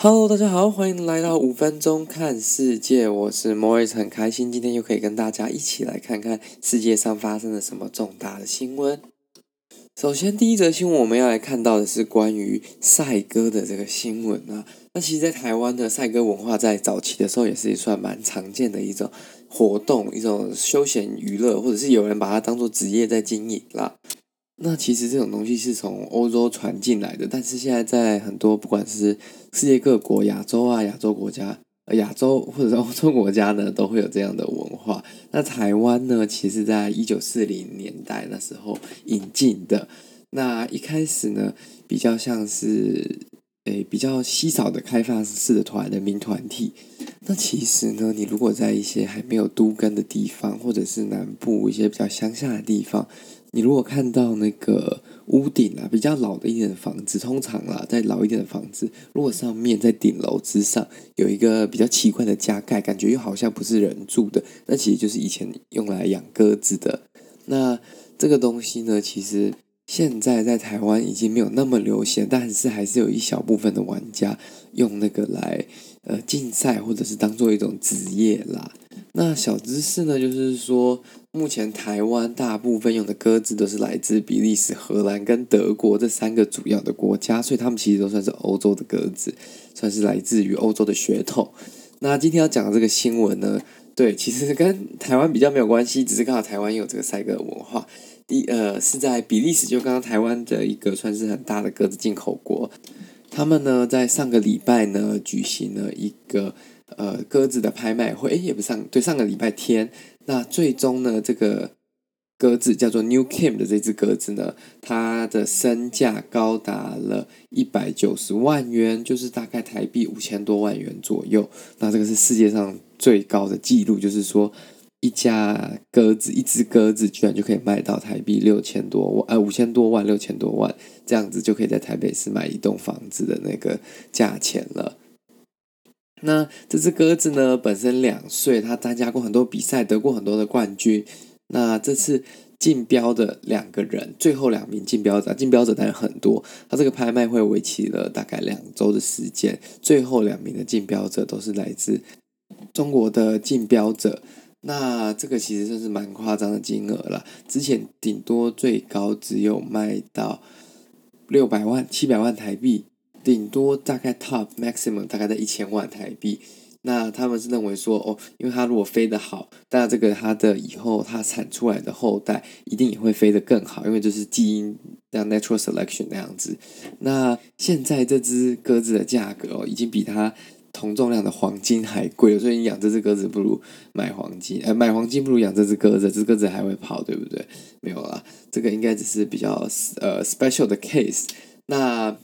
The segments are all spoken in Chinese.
Hello，大家好，欢迎来到五分钟看世界。我是 Mois，很开心今天又可以跟大家一起来看看世界上发生了什么重大的新闻。首先，第一则新闻我们要来看到的是关于赛鸽的这个新闻啊。那其实，在台湾的赛鸽文化在早期的时候也是算蛮常见的一种活动，一种休闲娱乐，或者是有人把它当做职业在经营啦。那其实这种东西是从欧洲传进来的，但是现在在很多不管是世界各国、亚洲啊、亚洲国家、亚洲或者是欧洲国家呢，都会有这样的文化。那台湾呢，其实在一九四零年代那时候引进的。那一开始呢，比较像是诶比较稀少的开放式的团人民团体。那其实呢，你如果在一些还没有都根的地方，或者是南部一些比较乡下的地方。你如果看到那个屋顶啊，比较老的一点的房子，通常啦，在老一点的房子，如果上面在顶楼之上有一个比较奇怪的加盖，感觉又好像不是人住的，那其实就是以前用来养鸽子的。那这个东西呢，其实现在在台湾已经没有那么流行，但是还是有一小部分的玩家用那个来呃竞赛，或者是当做一种职业啦。那小知识呢，就是说，目前台湾大部分用的鸽子都是来自比利时、荷兰跟德国这三个主要的国家，所以他们其实都算是欧洲的鸽子，算是来自于欧洲的血统。那今天要讲的这个新闻呢，对，其实跟台湾比较没有关系，只是刚好台湾有这个赛鸽文化。第呃是在比利时，就刚刚台湾的一个算是很大的鸽子进口国，他们呢在上个礼拜呢举行了一个。呃，鸽子的拍卖会，诶，也不上，对，上个礼拜天，那最终呢，这个鸽子叫做 New Kim 的这只鸽子呢，它的身价高达了一百九十万元，就是大概台币五千多万元左右。那这个是世界上最高的纪录，就是说一家鸽子，一只鸽子居然就可以卖到台币六千多万，呃，五千多万，六千多万，这样子就可以在台北市买一栋房子的那个价钱了。那这只鸽子呢，本身两岁，它参加过很多比赛，得过很多的冠军。那这次竞标的两个人，最后两名竞标者，竞标者当然很多。它这个拍卖会为期了大概两周的时间，最后两名的竞标者都是来自中国的竞标者。那这个其实算是蛮夸张的金额了，之前顶多最高只有卖到六百万、七百万台币。顶多大概 top maximum 大概在一千万台币，那他们是认为说哦，因为它如果飞得好，那这个它的以后它产出来的后代一定也会飞得更好，因为就是基因像 natural selection 那样子。那现在这只鸽子的价格哦，已经比它同重量的黄金还贵了，所以你养这只鸽子不如买黄金，呃，买黄金不如养这只鸽子，这只鸽子还会跑，对不对？没有啦，这个应该只是比较呃 special 的 case。那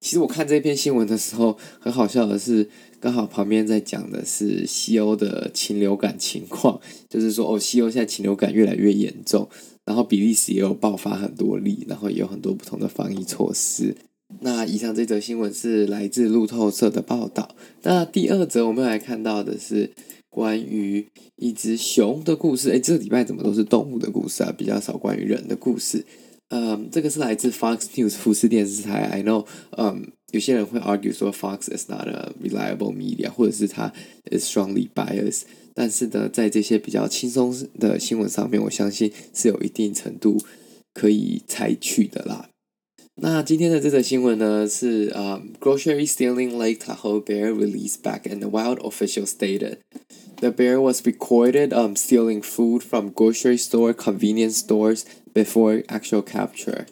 其实我看这篇新闻的时候，很好笑的是，刚好旁边在讲的是西欧的禽流感情况，就是说哦，西欧现在禽流感越来越严重，然后比利时也有爆发很多例，然后也有很多不同的防疫措施。那以上这则新闻是来自路透社的报道。那第二则我们来看到的是关于一只熊的故事。诶，这个礼拜怎么都是动物的故事啊？比较少关于人的故事。嗯，这个是来自 Fox News 福斯电视台。I know，嗯，有些人会 argue 说 Fox is not a reliable media，或者是它 is strongly biased。但是呢，在这些比较轻松的新闻上面，我相信是有一定程度可以采取的啦。那今天的这则新闻呢，是嗯，grocery stealing Lake Tahoe bear released back in the wild. Officials stated the bear was recorded um stealing food from grocery store, convenience stores. Before actual capture，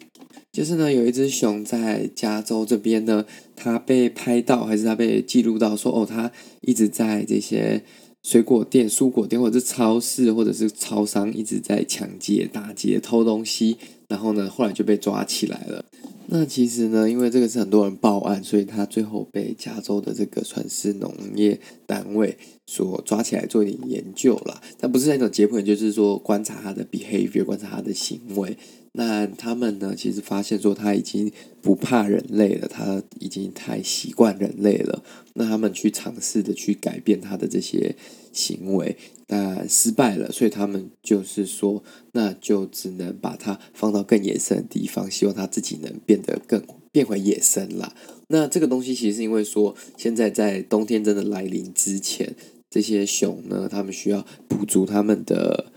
就是呢，有一只熊在加州这边呢，它被拍到，还是它被记录到说，哦，它一直在这些水果店、蔬果店，或者是超市，或者是超商，一直在抢劫、打劫、偷东西，然后呢，后来就被抓起来了。那其实呢，因为这个是很多人报案，所以他最后被加州的这个算是农业单位所抓起来做一点研究了。但不是那种解剖，就是说观察他的 behavior，观察他的行为。那他们呢，其实发现说他已经不怕人类了，他已经太习惯人类了。那他们去尝试的去改变他的这些行为。但失败了，所以他们就是说，那就只能把它放到更野生的地方，希望它自己能变得更变回野生啦。那这个东西其实是因为说，现在在冬天真的来临之前，这些熊呢，他们需要补足他们的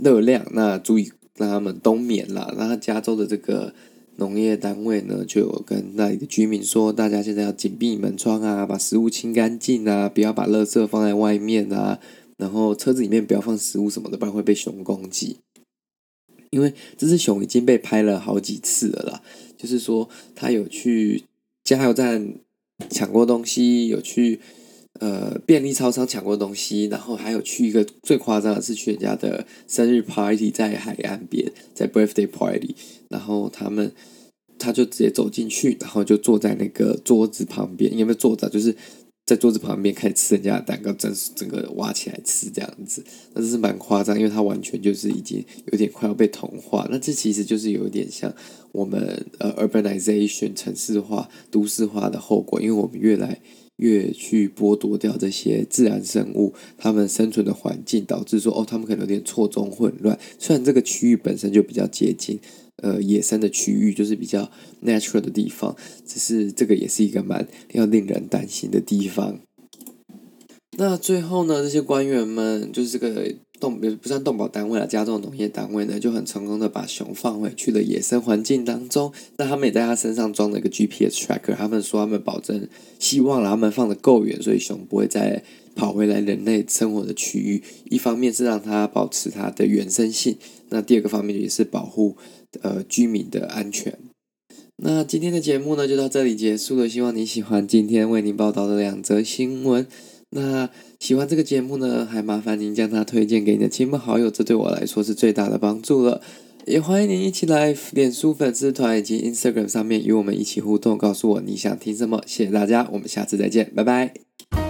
热量，那足以让他们冬眠啦。那加州的这个农业单位呢，就有跟那里的居民说，大家现在要紧闭门窗啊，把食物清干净啊，不要把垃圾放在外面啊，然后车子里面不要放食物什么的，不然会被熊攻击。因为这只熊已经被拍了好几次了啦，就是说他有去加油站抢过东西，有去呃便利超商抢过东西，然后还有去一个最夸张的是去人家的生日 party，在海岸边，在 birthday party，然后他们他就直接走进去，然后就坐在那个桌子旁边，有没有坐着？就是。在桌子旁边开始吃人家的蛋糕，整整个挖起来吃这样子，那这是蛮夸张，因为它完全就是已经有点快要被同化。那这其实就是有点像我们呃 urbanization 城市化、都市化的后果，因为我们越来越去剥夺掉这些自然生物它们生存的环境，导致说哦，它们可能有点错综混乱。虽然这个区域本身就比较接近。呃，野生的区域就是比较 natural 的地方，只是这个也是一个蛮要令人担心的地方。那最后呢，这些官员们就是这个动不算动保单位了，加州农业单位呢就很成功的把熊放回去了野生环境当中。那他们也在他身上装了一个 GPS tracker，他们说他们保证，希望他们放得够远，所以熊不会再跑回来人类生活的区域。一方面是让它保持它的原生性，那第二个方面也是保护。呃，居民的安全。那今天的节目呢，就到这里结束了。希望你喜欢今天为您报道的两则新闻。那喜欢这个节目呢，还麻烦您将它推荐给你的亲朋好友，这对我来说是最大的帮助了。也欢迎您一起来脸书粉丝团以及 Instagram 上面与我们一起互动，告诉我你想听什么。谢谢大家，我们下次再见，拜拜。